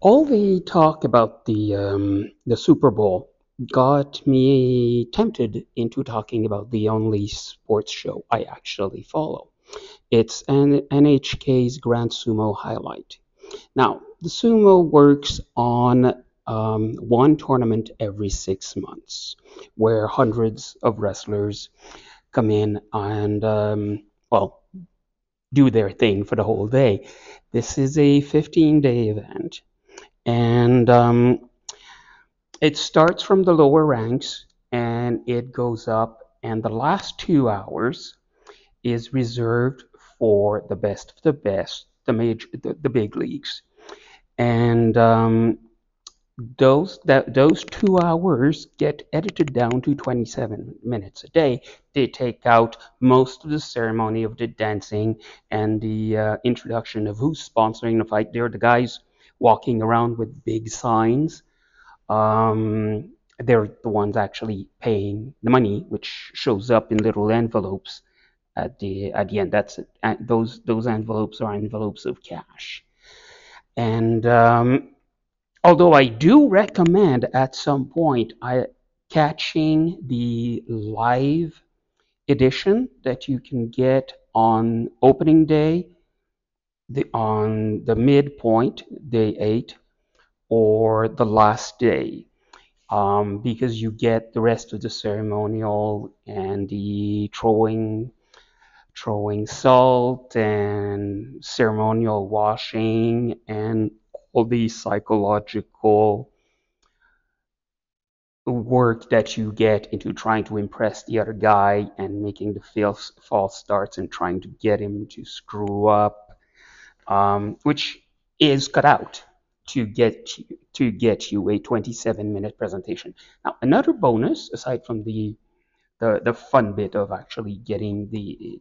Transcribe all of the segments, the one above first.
all the talk about the um, the Super Bowl got me tempted into talking about the only sports show I actually follow. It's an NHK's Grand Sumo highlight. Now, the sumo works on um, one tournament every six months, where hundreds of wrestlers come in and um, well do their thing for the whole day. This is a 15-day event and um, it starts from the lower ranks and it goes up and the last two hours is reserved for the best of the best the major the, the big leagues. And um, those that those two hours get edited down to 27 minutes a day. They take out most of the ceremony of the dancing and the uh, introduction of who's sponsoring the fight. They're the guys walking around with big signs. Um, they're the ones actually paying the money, which shows up in little envelopes at the at the end. That's it. those those envelopes are envelopes of cash. And um, although I do recommend at some point I catching the live edition that you can get on opening day the, on the midpoint, day eight, or the last day, um, because you get the rest of the ceremonial and the throwing, throwing salt and ceremonial washing and all the psychological work that you get into trying to impress the other guy and making the false, false starts and trying to get him to screw up um, which is cut out to get you, to get you a 27 minute presentation. Now, another bonus aside from the the, the fun bit of actually getting the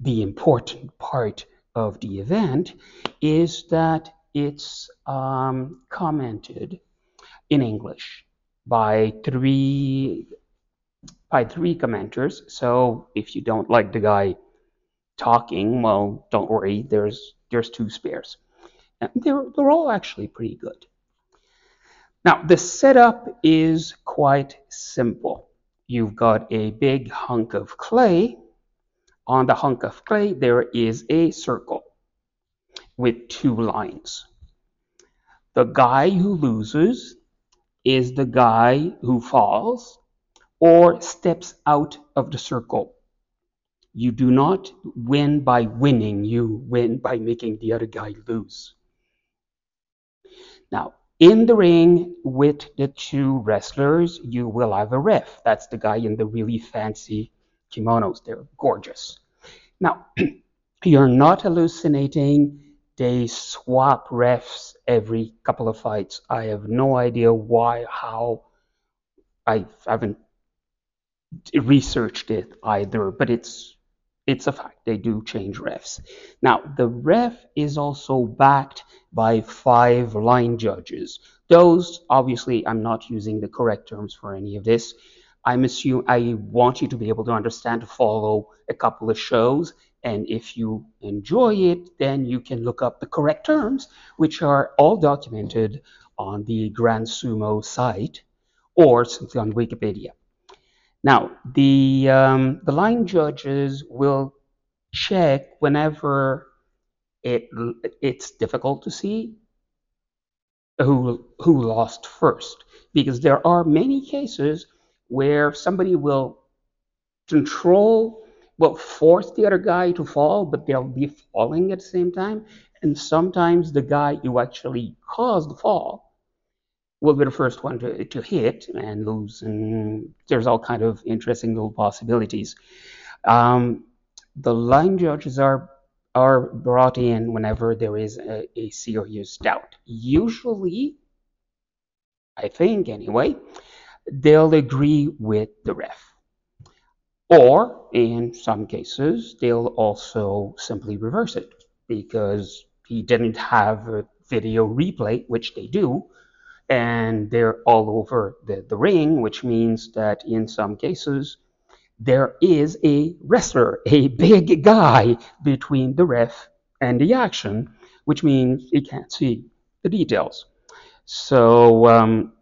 the important part of the event is that it's um, commented in English by three by three commenters. So if you don't like the guy talking, well, don't worry. There's there's two spares. And they're, they're all actually pretty good. Now, the setup is quite simple. You've got a big hunk of clay. On the hunk of clay, there is a circle with two lines. The guy who loses is the guy who falls or steps out of the circle you do not win by winning, you win by making the other guy lose. Now, in the ring with the two wrestlers, you will have a ref. That's the guy in the really fancy kimonos. They're gorgeous. Now, you're not hallucinating. They swap refs every couple of fights. I have no idea why, how. I haven't researched it either, but it's it's a fact. They do change refs. Now, the ref is also backed by five line judges. Those, obviously, I'm not using the correct terms for any of this. I'm assume I want you to be able to understand to follow a couple of shows. And if you enjoy it, then you can look up the correct terms, which are all documented on the Grand Sumo site or simply on Wikipedia. Now, the, um, the line judges will check whenever it, it's difficult to see who, who lost first, because there are many cases where somebody will control, will force the other guy to fall, but they'll be falling at the same time. And sometimes the guy who actually caused the fall will be the first one to, to hit and lose. And there's all kind of interesting little possibilities. Um, the line judges are are brought in whenever there is a, a serious doubt. Usually, I think anyway, they'll agree with the ref. Or in some cases, they'll also simply reverse it because he didn't have a video replay, which they do, and they're all over the, the ring, which means that in some cases, there is a wrestler, a big guy between the ref and the action, which means he can't see the details. So um,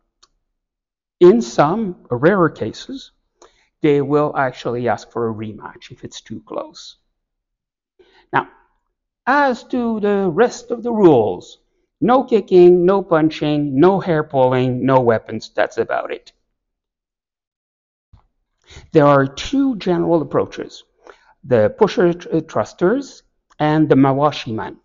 in some rarer cases, they will actually ask for a rematch if it's too close. Now, as to the rest of the rules, no kicking, no punching, no hair pulling, no weapons, that's about it. There are two general approaches, the pusher thrusters and the mawashi man.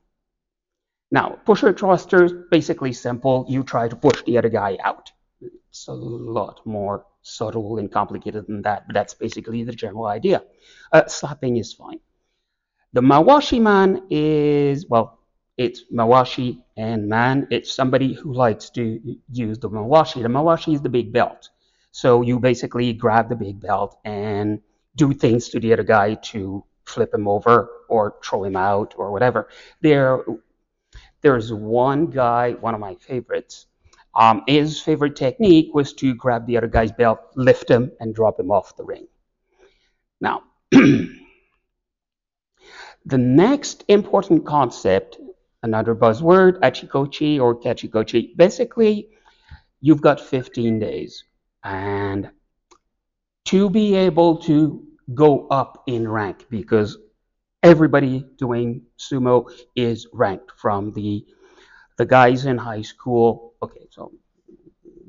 Now, pusher thrusters, basically simple, you try to push the other guy out. It's a lot more subtle and complicated than that, but that's basically the general idea. Uh, slapping is fine. The Mawashi man is, well, it's Mawashi and man. It's somebody who likes to use the Mawashi. The Mawashi is the big belt. So you basically grab the big belt and do things to the other guy to flip him over or throw him out or whatever. There, there's one guy, one of my favorites. Um, his favorite technique was to grab the other guy's belt, lift him, and drop him off the ring. Now, The next important concept, another buzzword, achikochi or kachikochi, basically you've got 15 days. And to be able to go up in rank because everybody doing sumo is ranked from the the guys in high school. Okay so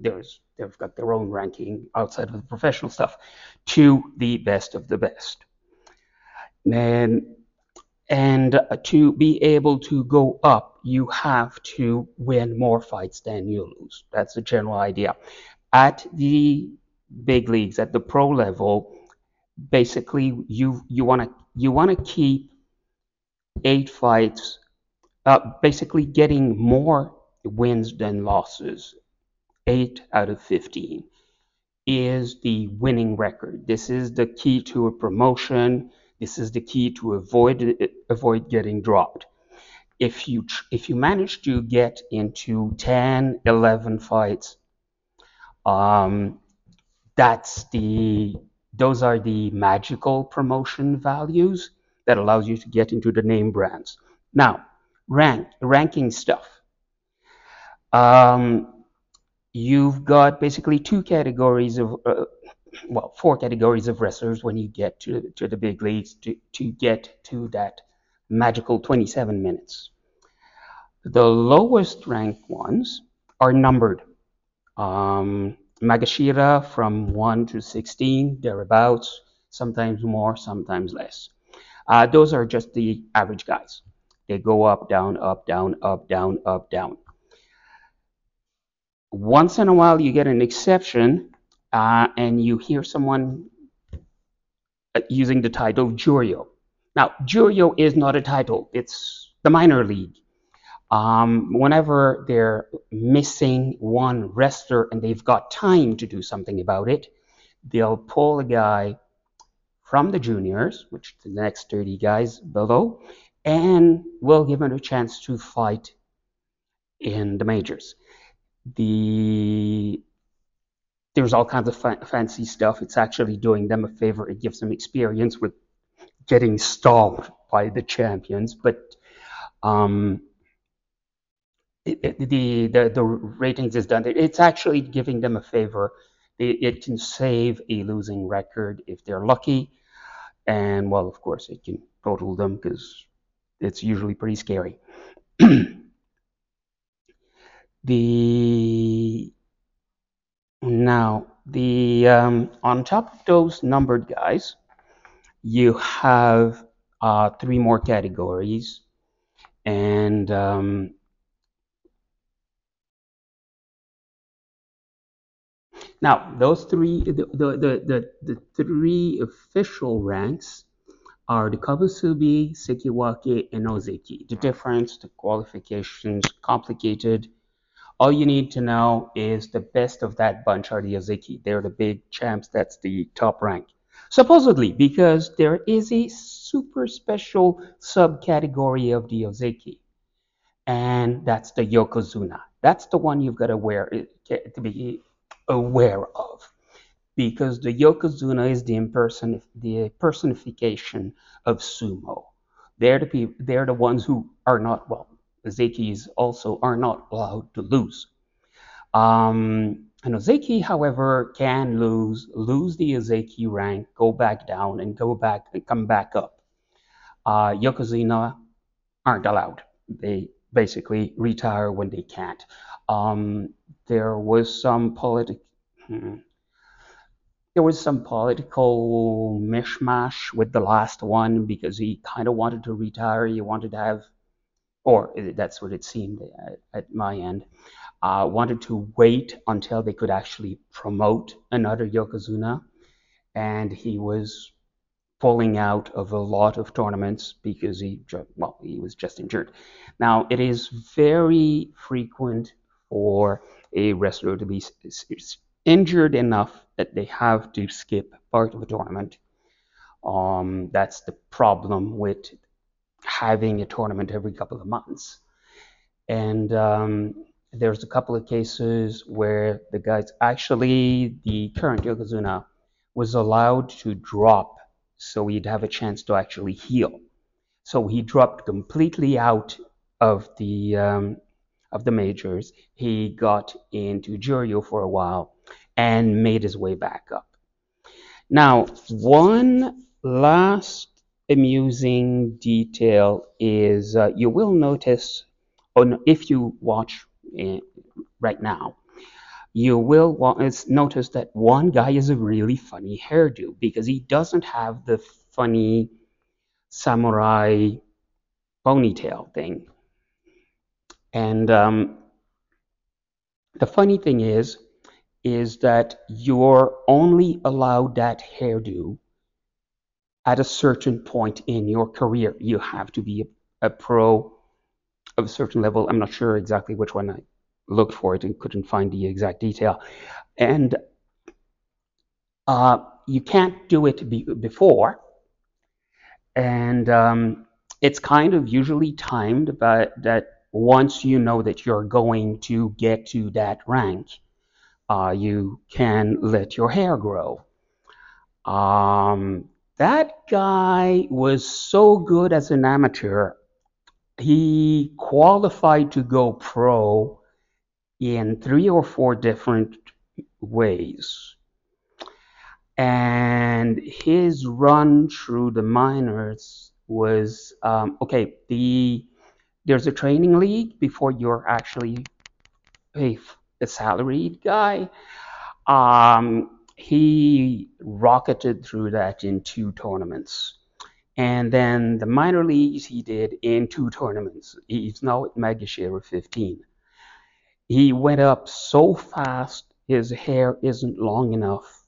there's they've got their own ranking outside of the professional stuff to the best of the best. And and to be able to go up, you have to win more fights than you lose. That's the general idea. At the big leagues, at the pro level, basically you you want to you want to keep eight fights, uh, basically getting more wins than losses. Eight out of 15 is the winning record. This is the key to a promotion this is the key to avoid avoid getting dropped. If you if you manage to get into 10, 11 fights, um, that's the those are the magical promotion values that allows you to get into the name brands. Now, rank ranking stuff. Um, you've got basically two categories of uh, well, four categories of wrestlers when you get to, to the big leagues to, to get to that magical 27 minutes. The lowest ranked ones are numbered. Um, Maegashira from 1 to 16, thereabouts, sometimes more, sometimes less. Uh, those are just the average guys. They go up, down, up, down, up, down, up, down. Once in a while, you get an exception uh, and you hear someone uh, using the title Juryo. Now, Juryo is not a title, it's the minor league. Um, whenever they're missing one wrestler and they've got time to do something about it, they'll pull a guy from the juniors, which the next 30 guys below, and will give him a chance to fight in the majors. The there's all kinds of fa fancy stuff. It's actually doing them a favor. It gives them experience with getting stomped by the champions. But um, it, it, the, the the ratings is done. It's actually giving them a favor. It can save a losing record if they're lucky, and well, of course, it can total them because it's usually pretty scary. the now, the um, on top of those numbered guys, you have uh, three more categories, and um, now those three, the, the, the, the, three official ranks are the Komusubi, Sekiwake, and Ozeki. The difference, the qualifications, complicated all you need to know is the best of that bunch are the Ozeki. They're the big champs. That's the top rank. Supposedly, because there is a super special subcategory of the Ozeki, and that's the Yokozuna. That's the one you've got to wear eh, to be aware of, because the Yokozuna is the imperson the personification of sumo. They're the people, they're the ones who are not well Ozekis also are not allowed to lose. Um, an Ozeki, however, can lose lose the Ozeki rank, go back down, and go back and come back up. Uh, Yokozuna aren't allowed. They basically retire when they can't. Um, there was some politic. Hmm, there was some political mishmash with the last one because he kind of wanted to retire. He wanted to have, or that's what it seemed at, my end, uh, wanted to wait until they could actually promote another Yokozuna. And he was pulling out of a lot of tournaments because he, well, he was just injured. Now, it is very frequent for a wrestler to be injured enough that they have to skip part of a tournament. Um, that's the problem with having a tournament every couple of months. And um, there's a couple of cases where the guys actually, the current Yokozuna was allowed to drop so he'd have a chance to actually heal. So he dropped completely out of the um, of the majors. He got into Juryo for a while and made his way back up. Now, one last amusing detail is uh, you will notice, or if you watch uh, right now, you will notice that one guy is a really funny hairdo because he doesn't have the funny samurai ponytail thing. And um, the funny thing is, is that you're only allowed that hairdo at a certain point in your career. You have to be a, a pro of a certain level. I'm not sure exactly which one I looked for it and couldn't find the exact detail. And uh, you can't do it be before. And um, it's kind of usually timed, but that once you know that you're going to get to that rank, uh, you can let your hair grow. Um, that guy was so good as an amateur. He qualified to go pro in three or four different ways. And his run through the minors was um, okay. The there's a training league before you're actually a, a salaried guy. Um, he rocketed through that in two tournaments. And then the minor leagues he did in two tournaments. He's now at Maegashira 15. He went up so fast, his hair isn't long enough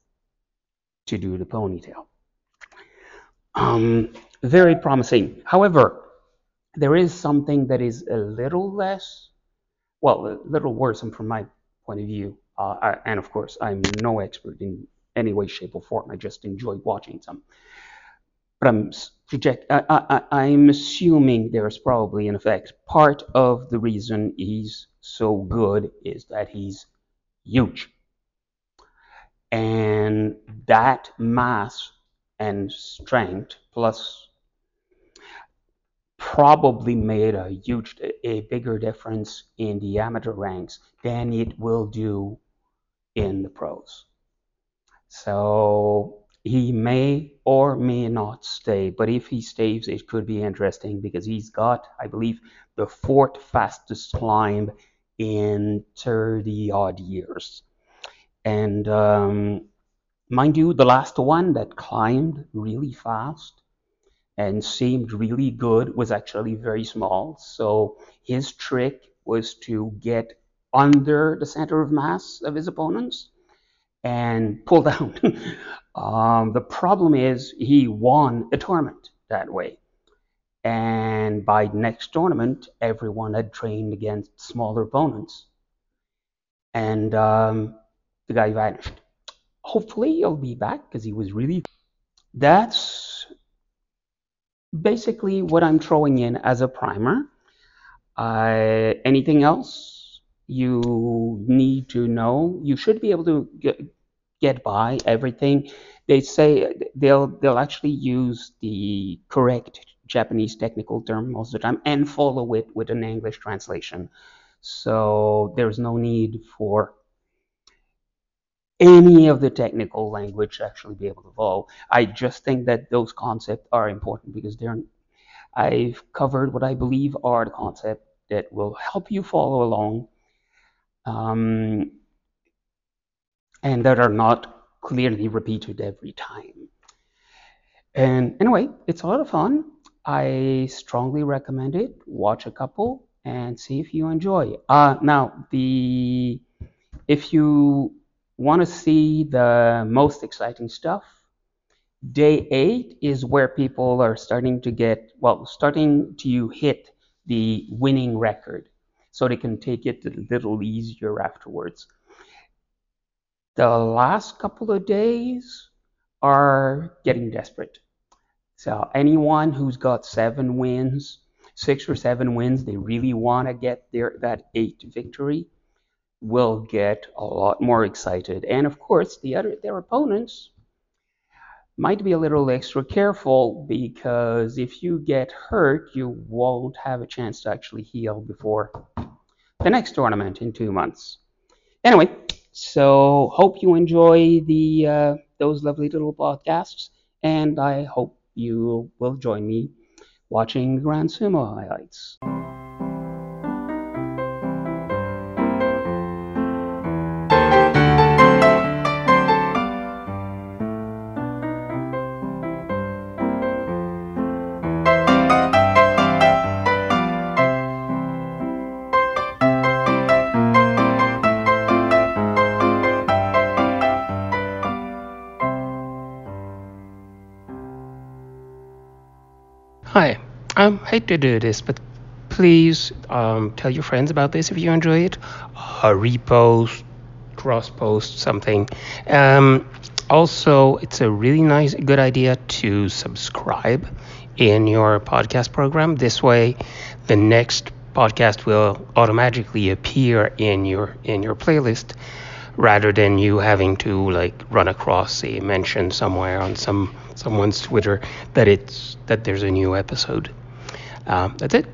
to do the ponytail. Um, very promising. However, there is something that is a little less, well, a little worse from my point of view. Uh, I, and of course, I'm no expert in any way, shape, or form. I just enjoy watching some. But I'm project. I, I, I'm assuming there's probably an effect. Part of the reason he's so good is that he's huge, and that mass and strength plus probably made a huge, a bigger difference in the amateur ranks than it will do in the pros. So he may or may not stay, but if he stays, it could be interesting because he's got, I believe, the fourth fastest climb in 30 odd years. And um, mind you, the last one that climbed really fast and seemed really good was actually very small. So his trick was to get under the center of mass of his opponents and pull down. um, the problem is he won a tournament that way. And by next tournament, everyone had trained against smaller opponents. And um, the guy vanished. Hopefully he'll be back because he was really. That's basically what I'm throwing in as a primer. Uh, anything else you need to know? You should be able to get, get by everything. They say they'll they'll actually use the correct Japanese technical term most of the time and follow it with an English translation. So there's no need for any of the technical language to actually be able to follow. I just think that those concepts are important because they're I've covered what I believe are the concepts that will help you follow along um, and that are not clearly repeated every time. And anyway, it's a lot of fun. I strongly recommend it. Watch a couple and see if you enjoy. Uh, now, the if you want to see the most exciting stuff, day eight is where people are starting to get well, starting to hit the winning record, so they can take it a little easier afterwards. The last couple of days are getting desperate. So anyone who's got seven wins, six or seven wins, they really want to get their that eight victory, will get a lot more excited. And of course, the other their opponents might be a little extra careful because if you get hurt, you won't have a chance to actually heal before the next tournament in two months. Anyway, so hope you enjoy the uh, those lovely little podcasts, and I hope you will join me watching Grand Sumo highlights. Hi, um, hate to do this, but please um, tell your friends about this if you enjoy it. Uh, repost, cross post, something. Um, also, it's a really nice, good idea to subscribe in your podcast program. This way, the next podcast will automatically appear in your in your playlist rather than you having to like run across a mention somewhere on some someone's Twitter that it's that there's a new episode. Uh, that's it.